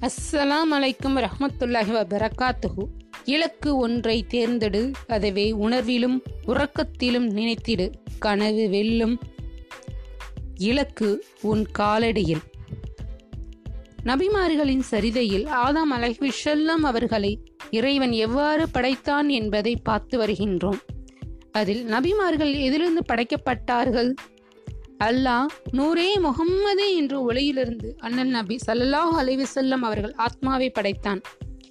அஸ்ஸலாம் அலைக்கும் ரஹமத்துல்லாஹி வபரகாத்துஹு. இலக்கு ஒன்றை தேர்ந்தெடு அதுவே உணர்விலும் உறக்கத்திலும் நினைத்திடு கனவு வெல்லும் இலக்கு உன் காலடியில். நபிமார்களின் சரிதையில் ஆதாம் அலைஹிஷல்லம் அவர்களை இறைவன் எவ்வாறு படைத்தான் என்பதை பார்த்து வருகின்றோம். அதில் நபிமார்கள் எதிலிருந்து படைக்கப்பட்டார்கள்? அல்லாஹ் நூரே முகம்மது என்ற ஒளியிலிருந்து அண்ணன் நபி சல்லாஹ் அலைவசல்லம் அவர்கள் ஆத்மாவை படைத்தான்.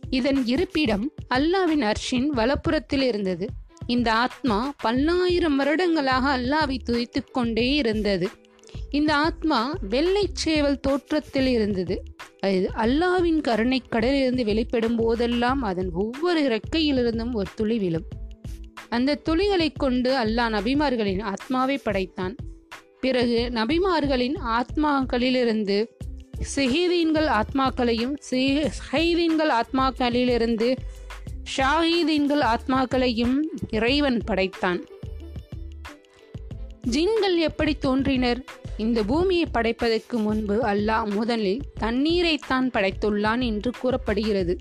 இதன் இருப்பிடம் அல்லாவின் அர்ஷின் வலப்புறத்தில் இருந்தது. இந்த ஆத்மா பல்லாயிரம் வருடங்களாக அல்லாவை துதித்து கொண்டே இருந்தது. இந்த ஆத்மா வெள்ளை சேவல் தோற்றத்தில் இருந்தது. அது அல்லாவின் கருணை கடலிலிருந்து வெளிப்படும் போதெல்லாம் அதன் ஒவ்வொரு இறக்கையிலிருந்தும் ஒரு துளி விழும். அந்த துளிகளை கொண்டு அல்லாஹ் நபிமார்களின் ஆத்மாவை படைத்தான். பிறகு நபிமார்களின் ஆத்மாக்களிலிருந்து சிஹீதீன்கள் ஆத்மாக்களையும் ஹைதீன்கள் ஆத்மாக்களிலிருந்து ஷாஹீதீன்கள் ஆத்மாக்களையும் இறைவன் படைத்தான். ஜின்கள் எப்படி தோன்றினர்? இந்த பூமியை படைப்பதற்கு முன்பு அல்லாஹ் முதலில் தண்ணீரைத்தான் படைத்துள்ளான் என்று கூறப்படுகிறது.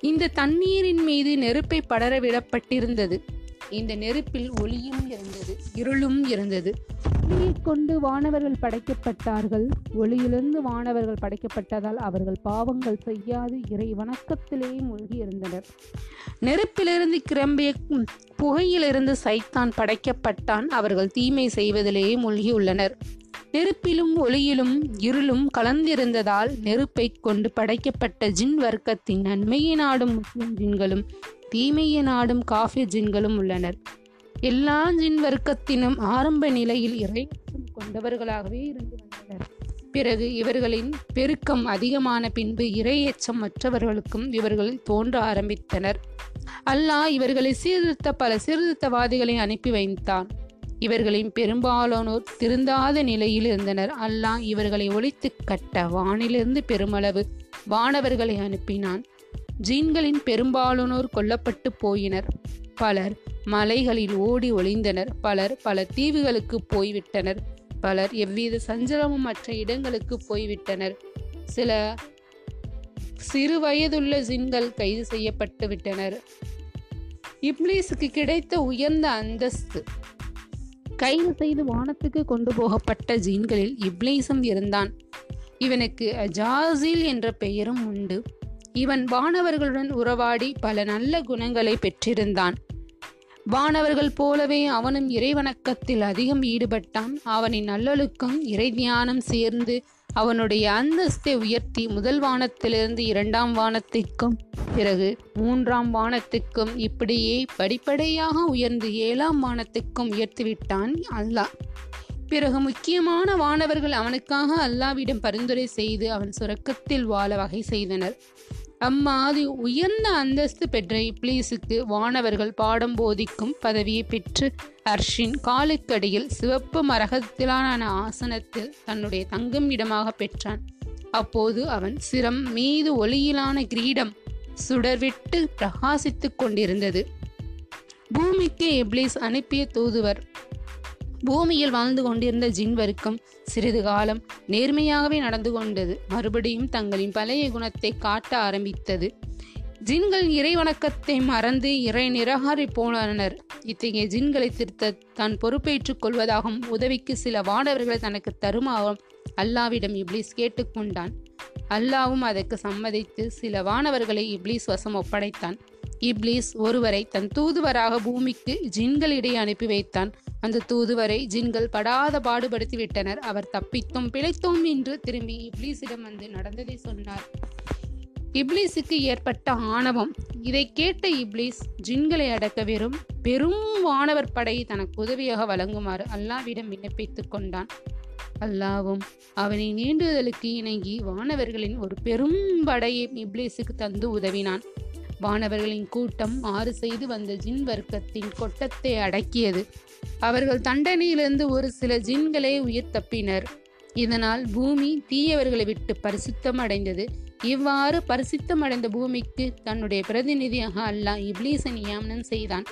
இந்த தண்ணீரின் மீது நெருப்பை படர விடப்பட்டிருந்தது. இந்த நெருப்பில் ஒளியும் இருந்தது இருளும் இருந்தது. ஒளியை கொண்டு வானவர்கள் படைக்கப்பட்டார்கள். ஒளியிலிருந்து வானவர்கள் படைக்கப்பட்டதால் அவர்கள் பாவங்கள் செய்யாது. இறை வணக்கத்திலேயே மூழ்கி இருந்தனர் நெருப்பிலிருந்து கிளம்பிய புகையிலிருந்து சைத்தான் படைக்கப்பட்டான். அவர்கள் தீமை செய்வதிலேயே மூழ்கியுள்ளனர். நெருப்பிலும் ஒளியிலும் இருளும் கலந்திருந்ததால் நெருப்பை கொண்டு படைக்கப்பட்ட ஜின் வர்க்கத்தின் நன்மையை நாடும் முஸ்லிம் ஜின்களும் தீமையை நாடும் காஃபி ஜின்களும் உள்ளனர். எல்லா ஜின் வர்க்கத்தினும் ஆரம்ப நிலையில் இறைச்சம் கொண்டவர்களாகவே இருந்து வந்தனர். பிறகு இவர்களின் பெருக்கம் அதிகமான பின்பு இறையச்சம் மற்றவர்களுக்கும் இவர்கள் தோன்ற ஆரம்பித்தனர். அல்லாஹ் இவர்களை சீர்திருத்த பல சீர்திருத்தவாதிகளை அனுப்பி வைத்தான். இவர்களின் பெரும்பாலானோர் திருந்தாத நிலையில் இருந்தனர். அல்லாஹ் இவர்களை ஒழித்து கட்ட வானிலிருந்து பெருமளவு வானவர்களை அனுப்பினான். ஜீன்களின் பெரும்பாலானோர் கொல்லப்பட்டு போயினர். பலர் மலைகளில் ஓடி ஒளிந்தனர். பலர் பல தீவுகளுக்கு போய்விட்டனர். பலர் எவ்வித சஞ்சலமும் மற்ற இடங்களுக்கு போய்விட்டனர். சில சிறு வயதுள்ள ஜின்கள் கைது செய்யப்பட்டு விட்டனர். இப்ளீஸுக்கு கிடைத்த உயர்ந்த அந்தஸ்து. கைது செய்து வானத்துக்கு கொண்டு போகப்பட்ட ஜீன்களில் இப்ளீஸும் இருந்தான். இவனுக்கு அஜாசில் என்ற பெயரும் உண்டு. இவன் வானவர்களுடன் உறவாடி பல நல்ல குணங்களை பெற்றிருந்தான். வானவர்கள் போலவே அவனும் இறைவணக்கத்தில் அதிகம் ஈடுபட்டான். அவனின் நல்லொழுக்கம் இறை தியானம் சேர்ந்து அவனுடைய அந்தஸ்தை உயர்த்தி முதல் வானத்திலிருந்து இரண்டாம் வானத்திற்கும் பிறகு மூன்றாம் வானத்துக்கும் இப்படியே படிப்படியாக உயர்ந்து ஏழாம் வானத்துக்கும் உயர்த்திவிட்டான் அல்லாஹ். பிறகு முக்கியமான வானவர்கள் அவனுக்காக அல்லாவிடம் பரிந்துரை செய்து அவன் சுரக்கத்தில் வாழ வகை செய்தனர். அம்மாதி உயர்ந்த அந்தஸ்து பெற்ற இப்ளீஸுக்கு வானவர்கள் பாடம் போதிக்கும் பதவியை பெற்று அர்ஷின் காலுக்கடியில் சிவப்பு மரகத்திலான ஆசனத்தில் தன்னுடைய தங்கும் இடமாக பெற்றான். அப்போது அவன் சிரம் மீது ஒளியிலான கிரீடம் சுடர்விட்டு பிரகாசித்துக் கொண்டிருந்தது. பூமிக்கு இப்ளீஸ் அனுப்பிய தூதுவர் பூமியில் வாழ்ந்து கொண்டிருந்த ஜின் வர்க்கம் சிறிது காலம் நேர்மையாகவே நடந்து கொண்டது. மறுபடியும் தங்களின் பழைய குணத்தை காட்ட ஆரம்பித்தது. ஜின்கள் இறை வணக்கத்தை மறந்து இறை நிராகரி போனனர். இத்தகைய ஜின்களை திருத்த தான் பொறுப்பேற்றுக் கொள்வதாகவும் உதவிக்கு சில வானவர்களை தனக்கு தருமாகவும் அல்லாவிடம் இப்ளீஸ் கேட்டுக்கொண்டான் அல்லாவும் அதற்கு சம்மதித்து சில வானவர்களை இப்ளீஸ் வசம் ஒப்படைத்தான். இப்ளீஸ் ஒருவரை தன் தூதுவராக பூமிக்கு ஜின்களிடையே அனுப்பி வைத்தான். அந்த தூதுவரை ஜின்கள் படாத பாடுபடுத்தி விட்டனர் அவர் தப்பித்தோம் பிழைத்தோம் என்று திரும்பி இப்ளீஸிடம் வந்து நடந்ததை சொன்னார். இப்ளீஸுக்கு ஏற்பட்ட ஆணவம். இதை கேட்ட இப்ளீஸ் ஜின்களை அடக்க வெறும் பெரும் வானவர் படையை தனக்கு உதவியாக வழங்குமாறு அல்லாவிடம் விண்ணப்பித்துக் கொண்டான். அல்லாவும் அவனை நீண்டுதலுக்கு இணங்கி வானவர்களின் ஒரு பெரும் படையை இப்ளீஸுக்கு தந்து உதவினான். வானவர்களின் கூட்டம் ஆறு செய்து வந்த ஜின் வர்க்கத்தின் கொட்டத்தை அடக்கியது. அவர்கள் தண்டனையிலிருந்து ஒரு சில ஜின்களே உயிர் தப்பினர். இதனால் பூமி தீயவர்களை விட்டு பரிசுத்தம் அடைந்தது இவ்வாறு பரிசுத்தம் அடைந்த பூமிக்கு தன்னுடைய பிரதிநிதியாக அல்லாஹ் இப்ளீசன் நியமனம் செய்தான்.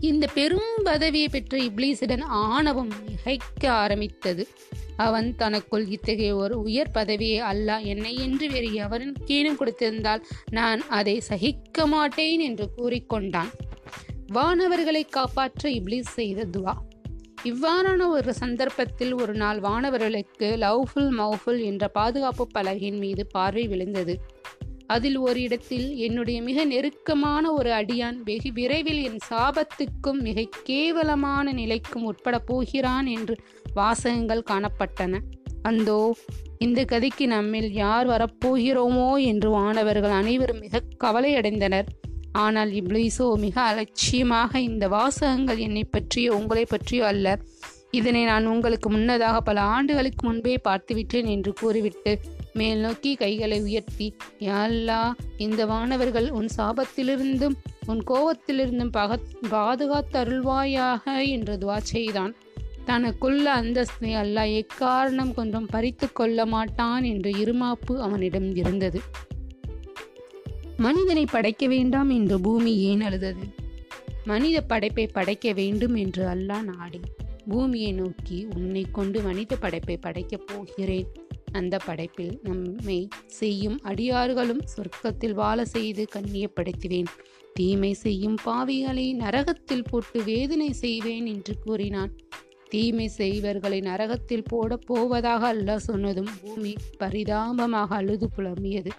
இந்த பெரும் பதவியை பெற்ற இப்ளீஸுடன் ஆணவம் மிகைக்க ஆரம்பித்தது. அவன் தனக்குள் இத்தகைய ஒரு உயர் பதவியை அல்ல என்னை என்று வேறு எவரின் கீழும் கொடுத்திருந்தால் நான் அதை சகிக்க மாட்டேன் என்று கூறிக்கொண்டான். வானவர்களை காப்பாற்ற இப்ளீஸ் செய்த துவா. இவ்வாறான ஒரு சந்தர்ப்பத்தில் ஒரு நாள் வானவர்களுக்கு லவ்ஃபுல் மௌஃபுல் என்ற பாதுகாப்பு பலகையின் மீது பார்வை விழுந்தது. அதில் ஒரு இடத்தில் என்னுடைய மிக நெருக்கமான ஒரு அடியான் வெகு விரைவில் என் சாபத்துக்கும் மிக கேவலமான நிலைக்கும் உட்பட போகிறான் என்று வாசகங்கள் காணப்பட்டன. அந்தோ இந்த கதைக்கு நம்மில் யார் வரப்போகிறோமோ என்று வானவர்கள் அனைவரும் மிக கவலையடைந்தனர். ஆனால் இப்ளீசோ மிக அலட்சியமாக இந்த வாசகங்கள் என்னை பற்றியோ உங்களை பற்றியோ அல்ல. இதனை நான் உங்களுக்கு முன்னதாக பல ஆண்டுகளுக்கு முன்பே பார்த்துவிட்டேன் என்று கூறிவிட்டு மேல் நோக்கி கைகளை உயர்த்தி யாழ்லா இந்த வானவர்கள் உன் சாபத்திலிருந்தும் உன் கோபத்திலிருந்தும் பக பாதுகாத்தருள்வாயாக என்று துவா செய்தான். தனக்குள்ள அந்தஸ்தை அல்லாஹ் எக்காரணம் கொஞ்சம் பறித்து கொள்ள மாட்டான் என்ற இருமாப்பு அவனிடம் இருந்தது. மனிதனை படைக்க வேண்டாம் என்று பூமி ஏன் அழுதது? மனித படைப்பை படைக்க வேண்டும் என்று அல்லாஹ் நாடி பூமியை நோக்கி உன்னை கொண்டு மனித படைப்பை படைக்கப் போகிறேன். அந்த படைப்பில் நம்மை செய்யும் அடியார்களும் சொர்க்கத்தில் வாழ செய்து கண்ணியப்படுத்துவேன். தீமை செய்யும் பாவிகளை நரகத்தில் போட்டு வேதனை செய்வேன் என்று கூறினான். தீமை செய்வர்களை நரகத்தில் போட போவதாக அல்லாஹ் சொன்னதும் பூமி பரிதாபமாக அழுது புலம்பியது.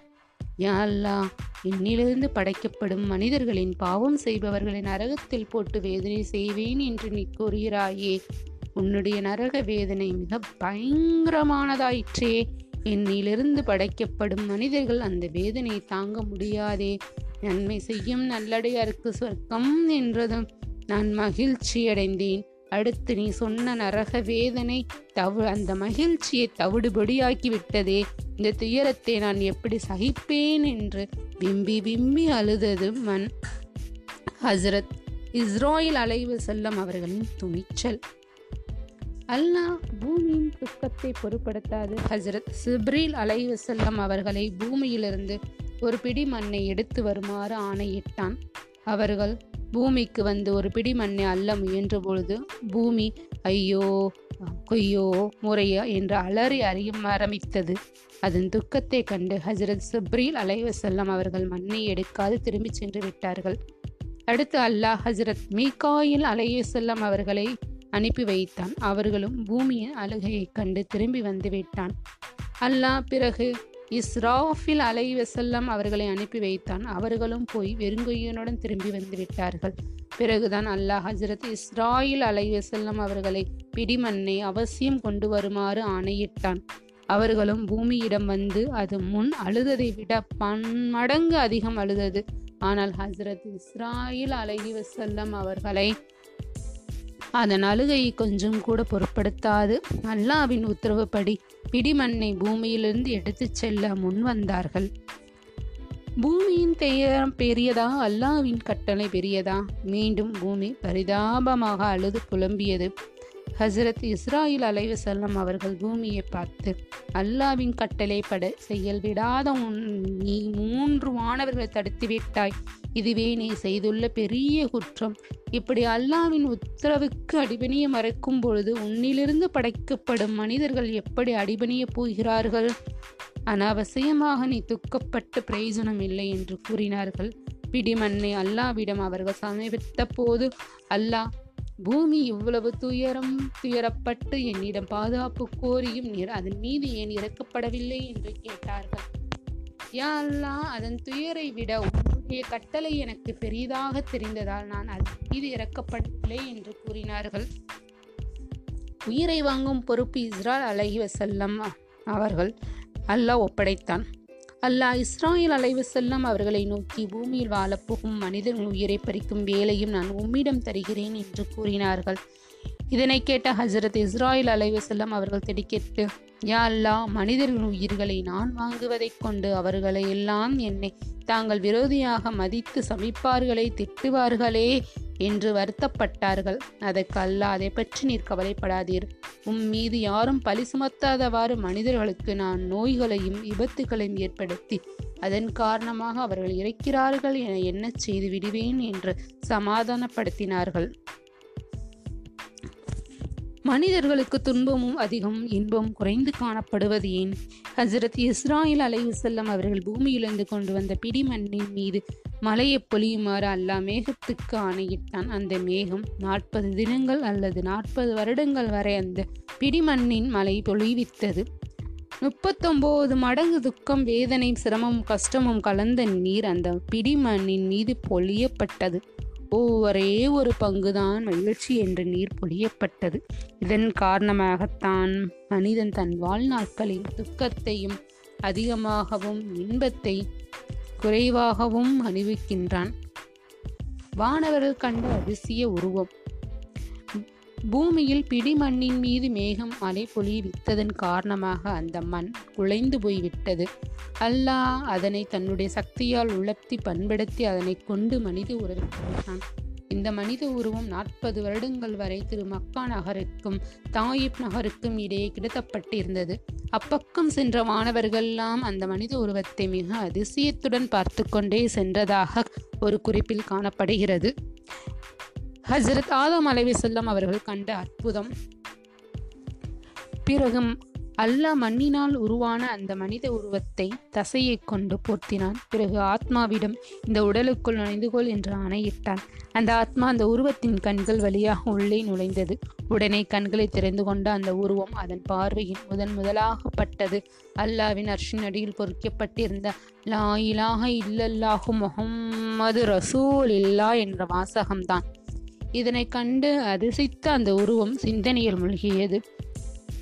யா அல்லாஹ் என்னிலிருந்து படைக்கப்படும் மனிதர்களின் பாவம் செய்பவர்களை நரகத்தில் போட்டு வேதனை செய்வேன் என்று நீ கூறுகிறாயே. உன்னுடைய நரக வேதனை மிக பயங்கரமானதாயிற்றே. என்னிலிருந்து படைக்கப்படும் மனிதர்கள் அந்த வேதனை தாங்க முடியாதே. நன்மை செய்யும் நல்லடையாருக்கு சொர்க்கம் என்றதும் நான் மகிழ்ச்சி அடைந்தேன். அடுத்து நீ சொன்ன நரக வேதனை தவு அந்த மகிழ்ச்சியை தவிடுபடியாக்கி விட்டதே இந்த துயரத்தை நான் எப்படி சகிப்பேன் என்று விம்பி விம்பி அழுதது மண் ஹசரத் இஸ்ராயில் அலைவு செல்லம் அவர்களின் துணிச்சல். அல்லாஹ் பூமியின் துக்கத்தை பொருட்படுத்தாது. ஹசரத் சிப்ரீல் அலைவு செல்லம் அவர்களை பூமியிலிருந்து ஒரு பிடி மண்ணை எடுத்து வருமாறு ஆணையிட்டான். அவர்கள் பூமிக்கு வந்து ஒரு பிடி மண்ணை அள்ள முயன்ற பொழுது பூமி ஐயோ கொய்யோ முறையோ என்று அலறி அறியும் ஆரம்பித்தது. அதன் துக்கத்தை கண்டு ஹசரத் சுப்ரீல் அலைவசல்லம் அவர்கள் மண்ணை எடுக்காது திரும்பிச் சென்று விட்டார்கள். அடுத்து அல்லாஹ் ஹசரத் மீகாயில் அலையசல்லம் அவர்களை அனுப்பி வைத்தான். அவர்களும் பூமியின் அழுகையைக் கண்டு திரும்பி வந்து விட்டான். அல்லாஹ் பிறகு இஸ்ராஃபில் அலை வசல்லம் அவர்களை அனுப்பி வைத்தான். அவர்களும் போய் வெறுங்கொய்யனுடன் திரும்பி வந்து விட்டார்கள். பிறகுதான் அல்லாஹ் ஹசரத் இஸ்ராயில் அலை வசல்லம் அவர்களை பிடிமண்ணை அவசியம் கொண்டு வருமாறு ஆணையிட்டான். அவர்களும் பூமியிடம் வந்து அது முன் அழுததை விட பன்மடங்கு அதிகம் அழுதது. ஆனால் ஹசரத் இஸ்ராயில் அலை வசல்லம் அவர்களை அதன் அழுகையை கொஞ்சம் கூட பொருட்படுத்தாது. அல்லாவின் உத்தரவுப்படி பிடிமண்ணை பூமியிலிருந்து எடுத்துச் செல்ல முன் வந்தார்கள். பூமியின் பெயரம் பெரியதா? அல்லாவின் கட்டளை பெரியதா? மீண்டும் பூமி பரிதாபமாக அழுது புலம்பியது. ஹசரத் இஸ்ராயில் அலைவு செல்லம் அவர்கள் பூமியை பார்த்து அல்லாவின் கட்டளை பட செயல் விடாத நீ மூன்று மாணவர்களை தடுத்து விட்டாய் இதுவே நீ செய்துள்ள பெரிய குற்றம். இப்படி அல்லாவின் உத்தரவுக்கு அடிபணிய மறைக்கும் பொழுது உன்னிலிருந்து படைக்கப்படும் மனிதர்கள் எப்படி அடிபணிய போகிறார்கள்? அனாவசியமாக நீ துக்கப்பட்டு பிரயோஜனம் இல்லை என்று கூறினார்கள். பிடிமண்ணை அல்லாவிடம் அவர்கள் சமீபித்த போது அல்லாஹ் பூமி இவ்வளவு துயரம் துயரப்பட்டு என்னிடம் பாதுகாப்பு கோரியும் அதன் மீது ஏன் இறக்கப்படவில்லை? என்று கேட்டார்கள். யா அல்லா அதன் துயரை விட உன்னுடைய கட்டளை எனக்கு பெரிதாக தெரிந்ததால் நான் அது மீது இறக்கப்படவில்லை என்று கூறினார்கள். உயிரை வாங்கும் பொறுப்பு இஸ்ரால் அலஹி வசல்லம் அவர்கள். அல்லாஹ் ஒப்படைத்தான். அல்லாஹ் இஸ்ராயல் அலைவு செல்லம் அவர்களை நோக்கி பூமியில் வாழப்போகும் மனிதர்கள் உயிரை பறிக்கும் வேலையும் நான் உம்மிடம் தருகிறேன் என்று கூறினார்கள். இதனை கேட்ட ஹசரத் இஸ்ராயில் அலைவு செல்லம் அவர்கள் திடுக்கிட்டு யா அல்லா மனிதர்கள் உயிர்களை நான் வாங்குவதைக் கொண்டு அவர்களை எல்லாம் என்னை தாங்கள் விரோதியாக மதித்து சமிப்பார்களே திட்டுவார்களே என்று வருத்தப்பட்டார்கள். அதற்கு அல்ல அதை பற்றி நீர் கவலைப்படாதீர். உம் மீது யாரும் பழி சுமத்தாதவாறு மனிதர்களுக்கு நான் நோய்களையும் விபத்துகளையும் ஏற்படுத்தி அதன் காரணமாக அவர்கள் இறக்கிறார்கள் என என்ன செய்து விடுவேன் என்று சமாதானப்படுத்தினார்கள். மனிதர்களுக்கு துன்பமும் அதிகம் இன்பம் குறைந்து காணப்படுவது ஏன்? ஹசரத் இஸ்ராயில் அலைவு செல்லம் அவர்கள் பூமியிலிருந்து கொண்டு வந்த பிடி மண்ணின் மீது மலையை பொழியுமாறு அல்லாஹ் மேகத்துக்கு ஆணையிட்டான். அந்த மேகம் நாற்பது தினங்கள் அல்லது நாற்பது வருடங்கள் வரை அந்த பிடிமண்ணின் மலை பொழிவித்தது. முப்பத்தொம்போது மடங்கு துக்கம் வேதனை சிரமம் கஷ்டமும் கலந்த நீர் அந்த பிடிமண்ணின் மீது பொழியப்பட்டது. ஒரே ஒரு பங்குதான் மகிழ்ச்சி என்று நீர் பொழியப்பட்டது. இதன் காரணமாகத்தான் மனிதன் தன் வாழ்நாட்களில் துக்கத்தையும் அதிகமாகவும் இன்பத்தை குறைவாகவும் அணிவிக்கின்றான் வானவர்கள் கண்ட அதிசய உருவம். பூமியில் பிடி மண்ணின் மீது மேகம் மழை பொழிவித்ததன் காரணமாக அந்த மண் குலைந்து போய்விட்டது. அல்லாஹ் அதனை தன்னுடைய சக்தியால் உலர்த்தி பண்படுத்தி அதனை கொண்டு மனித உருவான் இந்த மனித உருவம் நாற்பது வருடங்கள் வரை திரு மக்கா நகருக்கும் தாயிப் நகருக்கும் இடையே கிடத்தப்பட்டிருந்தது. அப்பக்கம் சென்ற மாணவர்கள்லாம் அந்த மனித உருவத்தை மிக அதிசயத்துடன் பார்த்து கொண்டே சென்றதாக ஒரு குறிப்பில் காணப்படுகிறது. ஹசரத் ஆதம் அலைவி செல்லம் அவர்கள் கண்ட அற்புதம். பிறகு அல்லாஹ் மண்ணினால் உருவான அந்த மனித உருவத்தை தசையை கொண்டு போர்த்தினான். பிறகு ஆத்மாவிடம் இந்த உடலுக்குள் நுழைந்து கொள் என்று ஆணையிட்டான். அந்த ஆத்மா அந்த உருவத்தின் கண்கள் வழியாக உள்ளே நுழைந்தது. உடனே கண்களை திறந்து கொண்ட அந்த உருவம் அதன் பார்வையின் முதன் முதலாகப்பட்டது அல்லாவின் அர்ஷின் அடியில் பொறிக்கப்பட்டிருந்த லா இலாக இல்லல்லாஹு முகம்மது ரசூல் இல்லா என்ற வாசகம்தான். இதனை கண்டு அதிசைத்த அந்த உருவம் சிந்தனையில் மூழ்கியது.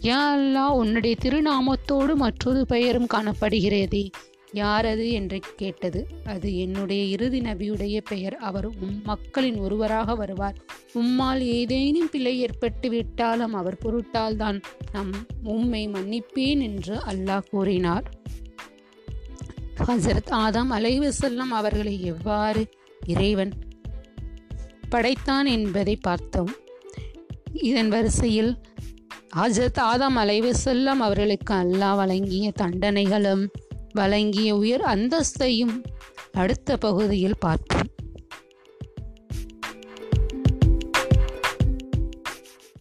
யாழ்லா உன்னுடைய திருநாமத்தோடு மற்றொரு பெயரும் காணப்படுகிறதே. யார் அது என்று கேட்டது. அது என்னுடைய இறுதி நபியுடைய பெயர். அவர் உம் மக்களின் ஒருவராக வருவார். உம்மால் ஏதேனும் பிழை ஏற்பட்டு விட்டாலும் அவர் பொருட்டால் தான் நம் உம்மை மன்னிப்பேன் என்று அல்லாஹ் கூறினார். ஹசரத் ஆதாம் அலைவசல்லம் அவர்களை எவ்வாறு இறைவன் படைத்தான் என்பதை பார்த்தோம். இதன் வரிசையில் ஹஜரத் ஆதாம் அலைவு செல்லம் அவர்களுக்கு அல்லாஹ் வழங்கிய தண்டனைகளும் வழங்கிய உயர் அந்தஸ்தையும் அடுத்த பகுதியில் பார்ப்போம்.